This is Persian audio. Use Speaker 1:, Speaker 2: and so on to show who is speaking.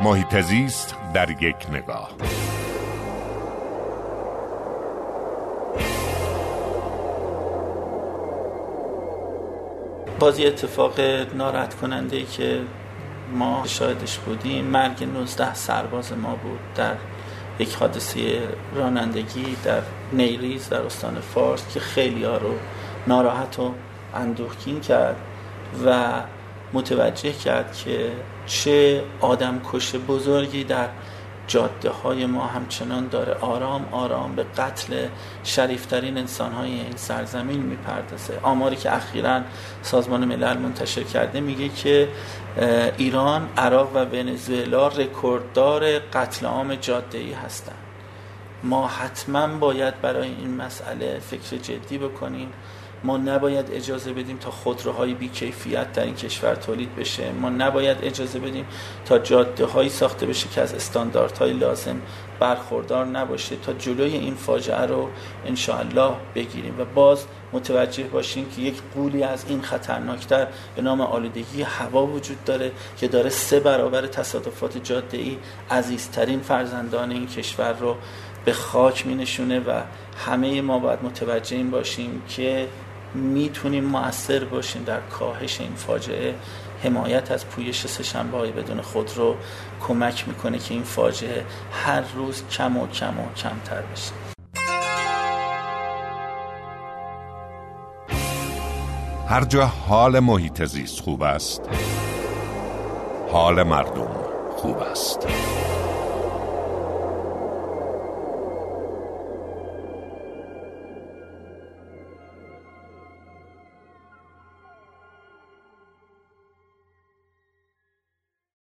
Speaker 1: محیط زیست در یک نگاه.
Speaker 2: بازی اتفاق ناراحت کننده ای که ما شاهدش بودیم مرگ 19 سرباز ما بود در یک حادثه رانندگی در نیریز در استان فارس که خیلی ها رو ناراحت و اندوهگین کرد و متوجه کرد که چه آدم کش بزرگی در جاده های ما همچنان داره. آرام آرام به قتل شریفترین انسان های این سرزمین می‌پردازه. آماری که اخیرا سازمان ملل منتشر کرده میگه که ایران، عراق و ونزوئلا رکورددار قتل عام جاده ای هستند. ما حتما باید برای این مسئله فکر جدی بکنیم. ما نباید اجازه بدیم تا خودروهای بیکیفیت در این کشور تولید بشه. ما نباید اجازه بدیم تا جاده هایی ساخته بشه که از استانداردهای لازم برخوردار نباشه. تا جلوی این فاجعه رو انشاءالله بگیریم. و باز متوجه باشیم که یک قولی از این خطرناکتر به نام آلودگی هوا وجود داره که داره سه برابر تصادفات جاده ای عزیزترین فرزندان این کشور رو به خاک می نشونه و همه ما باید متوجه این باشیم که می‌تونیم مؤثر باشیم در کاهش این فاجعه. حمایت از پویش سهشنبه های بدون خود رو کمک می‌کنه که این فاجعه هر روز کم و کم و کمتر بشه.
Speaker 1: هر جا حال محیط زیست خوب است حال مردم خوب است.